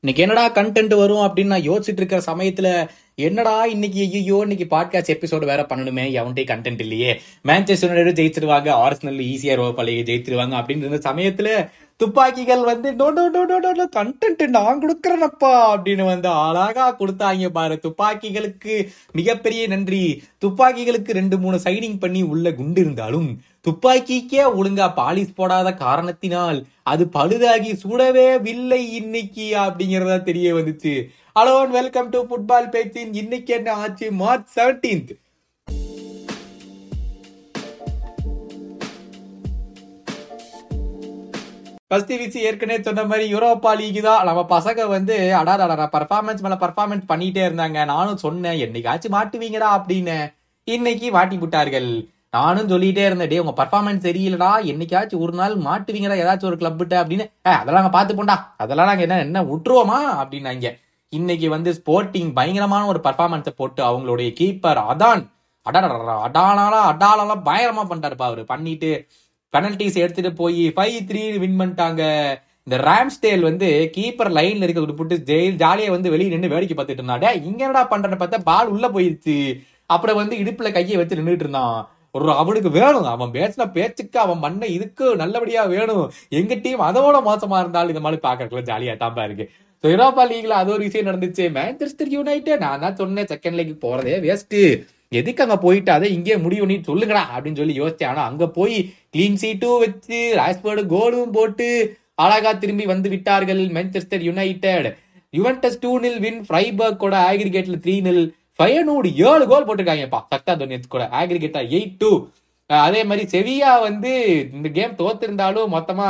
இன்னைக்கு என்னடா கண்டென்ட் வரும் அப்படின்னு நான் யோசிச்சுட்டு இருக்கிற சமயத்துல என்னடா இன்னைக்கு ஐயோ இன்னைக்கு பாட்காஸ்ட் எபிசோடு வேற பண்ணணுமே எவன்டே கண்டென்ட் இல்லையே. மேன்செஸ்டர் யுனைடெட் ஜெயிச்சிருவாங்க ஆர்சனல் ஈஸியா ரோப்பாலேயே ஜெயிச்சிருவாங்க அப்படின்னு இருந்த சமயத்துல துப்பாக்கிகள் வந்து நோ டோ டோ டோ நோ கண்டென்ட் நான் கொடுக்குறேனப்பா அப்படின்னு வந்து அழகா கொடுத்தாங்க பாரு. துப்பாக்கிகளுக்கு மிகப்பெரிய நன்றி. துப்பாக்கிகளுக்கு ரெண்டு மூணு சைனிங் பண்ணி உள்ள குண்டு இருந்தாலும் துப்பாக்கிக்கே ஒழுங்கா பாலிஸ் போடாத காரணத்தினால் அது பழுதாகி சுடவே வில்லை இன்னைக்கு அப்படிங்கறதா தெரிய வந்துச்சு. ஹலோ வெல்கம் டு ஃபுட்பால் பேச்சின் இன்னைக்கு என்ன ஆச்சு? மார்ச் செவன்டீன்த் ஃபர்ஸ்ட் விசி ஏற்கனவே சொன்ன மாதிரி யூரோப்பா லீக் தான். நம்ம பசங்க வந்து அடாடா பர்ஃபார்மன்ஸ் மேல பர்ஃபார்மன்ஸ் பண்ணிட்டே இருந்தாங்க. நானும் சொன்னேன் என்னைக்காச்சும் மாட்டுவீங்கடா அப்படின்னு. இன்னைக்கு மாட்டி விட்டார்கள் நானும் சொல்லிட்டே இருந்தேன் டே உங்க பர்ஃபார்மன்ஸ் தெரியலடா என்னைக்காச்சும் ஒரு நாள் மாட்டுவீங்கடா ஏதாச்சும் ஒரு கிளப்பிட்ட அப்படின்னு. அதெல்லாம் நாங்க பாத்து அதெல்லாம் நாங்க என்ன என்ன விட்டுருவோமா? அப்படின்னாங்க. இன்னைக்கு வந்து ஸ்போர்ட்டிங் பயங்கரமான ஒரு பர்ஃபார்மன்ஸை போட்டு அவங்களுடைய கீப்பர் அதான் அடாடா அடானாலா அடாலாம் பயங்கரமா பண்றாருப்பா அவரு. பண்ணிட்டு பெனல்டிஸ் எடுத்துட்டு போய் ஃபைவ் த்ரீ வின் பண்ணிட்டாங்க. இந்த ரேம்ஸ்டேல் வந்து கீப்பர் லைன்ல இருக்க போட்டு ஜெயில் ஜாலியா வந்து வெளியே நின்று வேடிக்கை பார்த்துட்டு இருந்தாடே இங்க என்னடா பண்றேன்னு பார்த்தா பால் உள்ள போயிருச்சு. அப்புறம் வந்து இடுப்புல கையை வச்சு நின்றுட்டு இருந்தான். ஒரு அவனுக்கு வேணும். அவன் பேசின பேச்சுக்கு அவன் மண்ணை இதுக்கு நல்லபடியா வேணும். எங்க டீம் அதோட மோசமா இருந்தாலும் இந்த மாதிரி பாக்குறதுல ஜாலியா தாப்பா இருக்கு ஸோ யூரோப்பா லீக்ல அது ஒரு விஷயம் நடந்துச்சு. மேன்செஸ்டர் யுனைடெட் நான் தான் சொன்னேன் செகண்ட் லீக் போறதே வேஸ்ட் எதுக்கு அங்க போயிட்டு அதை இங்கே முடிவு நீ சொல்லுங்கடா அப்படின்னு சொல்லி யோசிச்சேன். ஆனா அங்க போய் கிளீன் சீட்டும் வச்சு ராஸ்போர்டு கோலும் போட்டு அழகா திரும்பி வந்து விட்டார்கள் Manchester United Juventus two nil win ஃப்ரைபர்க்கோட ஆகிரிகேட்ல த்ரீ நில் ஃபயனோடு ஏழு கோல் போட்டிருக்காங்கப்பா. சக்தா தோனியத் கூட ஆக்ரிகேட்டா எயிட் டூ அதே மாதிரி செவியா வந்து இந்த கேம் தோத்திருந்தாலும் மொத்தமா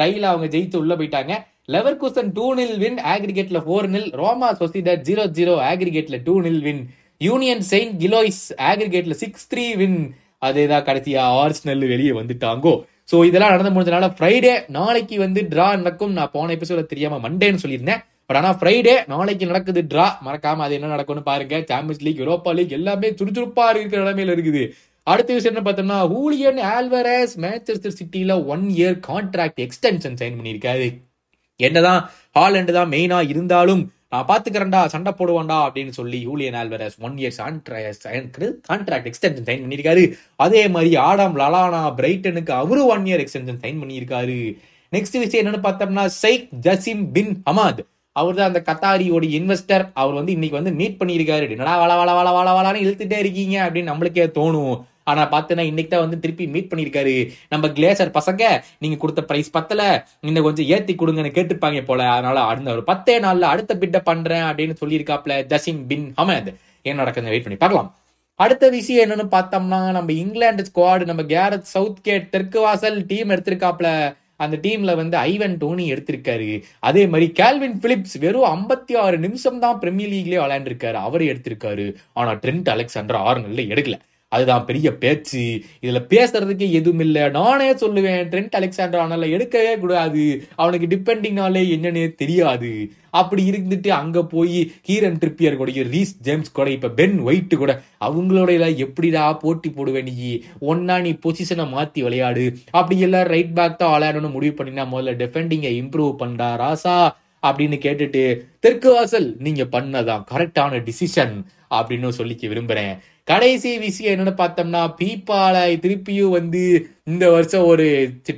டைல அவங்க ஜெயித்து உள்ள போயிட்டாங்க. Leverkusen two nil win ஆக்ரிகேட்ல four nil Roma Sociedad zero zero ஆக்ரிகேட்ல two nil win Union Saint Gilloise ஆக்ரிகேட்ல six three win அதேதான் கடைசியா ஆர்ஸ்னல் வெளியே வந்துட்டாங்கோ. சோ இதெல்லாம் நடந்து முடிஞ்சனால ஃப்ரைடே நாளைக்கு வந்து டிரா நடக்கும். நான் போன எபிசோட தெரியாம மண்டேன்னு சொல்லியிருந்தேன். பட் ஆனா ஃப்ரைடே நாளைக்கு நடக்குது ட்ரா மறக்காம அது என்ன நடக்கும்னு பாருங்க. சாம்பியன்ஸ் லீக் யூரோப்பா லீக் எல்லாமே சுறுசுறுப்பா இருக்கிற நிலைமையில இருக்குது. அடுத்த விஷயம் என்ன பார்த்தோம்னா ஹூலியன் ஆல்வரஸ் மேன்செஸ்டர் சிட்டியில one year contract extension sign பண்ணியிருக்காரு. என்னதான் ஹாலண்டு தான் மெயினா இருந்தாலும் நான் பாத்துக்கிறேன்டா சண்டை போடுவான்டா அப்படின்னு சொல்லி Julian Alvarez one years contract extension sign பண்ணியிருக்காரு. அதே மாதிரி ஆடம் லலானா பிரைட்டனுக்கு அவரு ஒன் இயர் எக்ஸ்டென்ஷன் சைன் பண்ணியிருக்காரு. நெக்ஸ்ட் விஷயம் என்னன்னு பார்த்தோம்னா சைக் ஜசிம் பின் ஹமாத் அவர் தான் அந்த கத்தாரியோட இன்வெஸ்டர் அவர் வந்து இன்னைக்கு வந்து மீட் பண்ணியிருக்காரு. என்னடா வள வள வள வள வளன்னு இழுத்துட்டே இருக்கீங்க அப்படின்னு நம்மளுக்கே தோணும். ஆனா பாத்தீங்கன்னா இன்னைக்கு தான் வந்து திருப்பி மீட் பண்ணிருக்காரு நம்ம கிளேசர் பசங்க நீங்க கொடுத்த பிரைஸ் பத்தல. இன்னும் கொஞ்சம் ஏத்தி கொடுங்கன்னு கேட்டுப்பாங்க போல. அதனால அடுத்த ஒரு பத்தே நாள்ல அடுத்த பிட்ட பண்றேன் அப்படின்னு சொல்லியிருக்காப்ல ஜசிம் பின் ஹமத். என்ன நடக்குது வெயிட் பண்ணி பார்க்கலாம். அடுத்த விஷயம் என்னன்னு பார்த்தோம்னா நம்ம இங்கிலாந்து ஸ்குவாடு நம்ம கேரத் சவுத் கேட் தெற்கு வாசல் டீம் எடுத்திருக்காப்ல அந்த டீம்ல வந்து ஐவன் டோனி எடுத்திருக்காரு. அதே மாதிரி கேல்வின் பிலிப்ஸ் வெறும் ஐம்பத்தி ஆறு நிமிஷம் தான் பிரீமியர் லீக்லயே விளையாண்டுருக்காரு. அவரே எடுத்திருக்காரு. ஆனா ட்ரெண்ட் அலெக்சாண்டர் ஆறு நல்ல எடுக்கல. அதுதான் பெரிய பேச்சு. இதுல பேசுறதுக்கு எதுவும் இல்லை நானே சொல்லுவேன் ட்ரெண்ட் அலெக்சாண்டர் எடுக்கவே கூடாது. அவனுக்கு டிபெண்டிங்னாலே என்னன்னு தெரியாது. அப்படி இருந்துட்டு அங்க போய் கீரன் ட்ரிப்பியர் கூட ரீஸ் ஜேம்ஸ் கூட இப்ப பென் ஒயிட் கூட அவங்களோட எப்படிடா போட்டி போடுவேன் நீ? ஒன்னா நீ பொசிஷனை மாத்தி விளையாடு. அப்படி எல்லாம் ரைட் பேக் தான் விளையாடணும்னு முடிவு பண்ணினா முதல்ல டிஃபெண்டிங்கை இம்ப்ரூவ் பண்ணா ராசா. அப்படின்னு கேட்டுட்டு தெற்கு வாசல் நீங்க பண்ணதான் கரெக்டான டிசிஷன் அப்படின்னு சொல்லிக்க விரும்புறேன். கடைசி விஷயம் என்னன்னு பார்த்தோம்னா பீப்பால திருப்பியும் வந்து இந்த வருஷம் ஒரு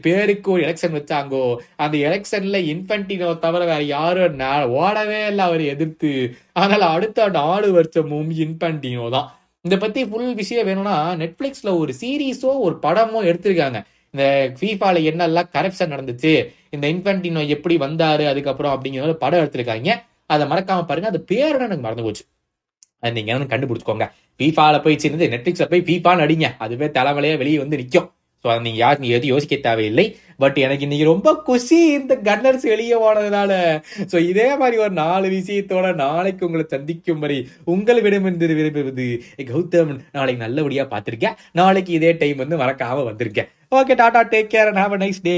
பேருக்கு ஒரு எலெக்ஷன் வச்சாங்கோ அந்த எலெக்ஷன்ல இன்ஃபென்டினோ தவிர வேற யாரும் ஓடவே இல்லை அவர் எதிர்த்து. அதனால அடுத்த நாலு வருஷமும் இன்ஃபென்டினோ தான். இதை பத்தி ஃபுல் விஷயம் வேணும்னா நெட்ஃபிளிக்ஸ்ல ஒரு சீரீஸோ ஒரு படமோ எடுத்திருக்காங்க. இந்த ஃபீஃபால என்னெல்லாம் கரப்ஷன் நடந்துச்சு இந்த இன்ஃபென்டினோ எப்படி வந்தாரு அதுக்கப்புறம் அப்படிங்கிற படம் எடுத்திருக்காங்க. அதை மறக்காம பாருங்க அது பேர் எனக்கு மறந்து போச்சு. நீங்கள் நீங்க என்னன்னு கண்டுபிடிச்சுக்கோங்க. ஃபீஃபால போய் சேர்ந்து நெட்ஃபிளிக்ஸ்ல போய் ஃபீஃபான்னு அடிங்க அதுவே தலைவலையா வெளியே வந்து நிற்கும் ஸோ அதை நீங்க யாரும் எதுவும் யோசிக்க தேவையில்லை. பட் எனக்கு இன்னைக்கு ரொம்ப குஷி இந்த கன்னர்ஸ் வெளியே போனதுனால. ஸோ இதே மாதிரி ஒரு நாலு விஷயத்தோட நாளைக்கு உங்களை சந்திக்கும் வரை உங்களிடம் இருந்து விரும்புவது கௌதம். நாளைக்கு நல்லபடியா பார்த்துருக்கேன். நாளைக்கு இதே டைம் வந்து மறக்காம வந்திருக்கேன். Okay tata take care have a nice day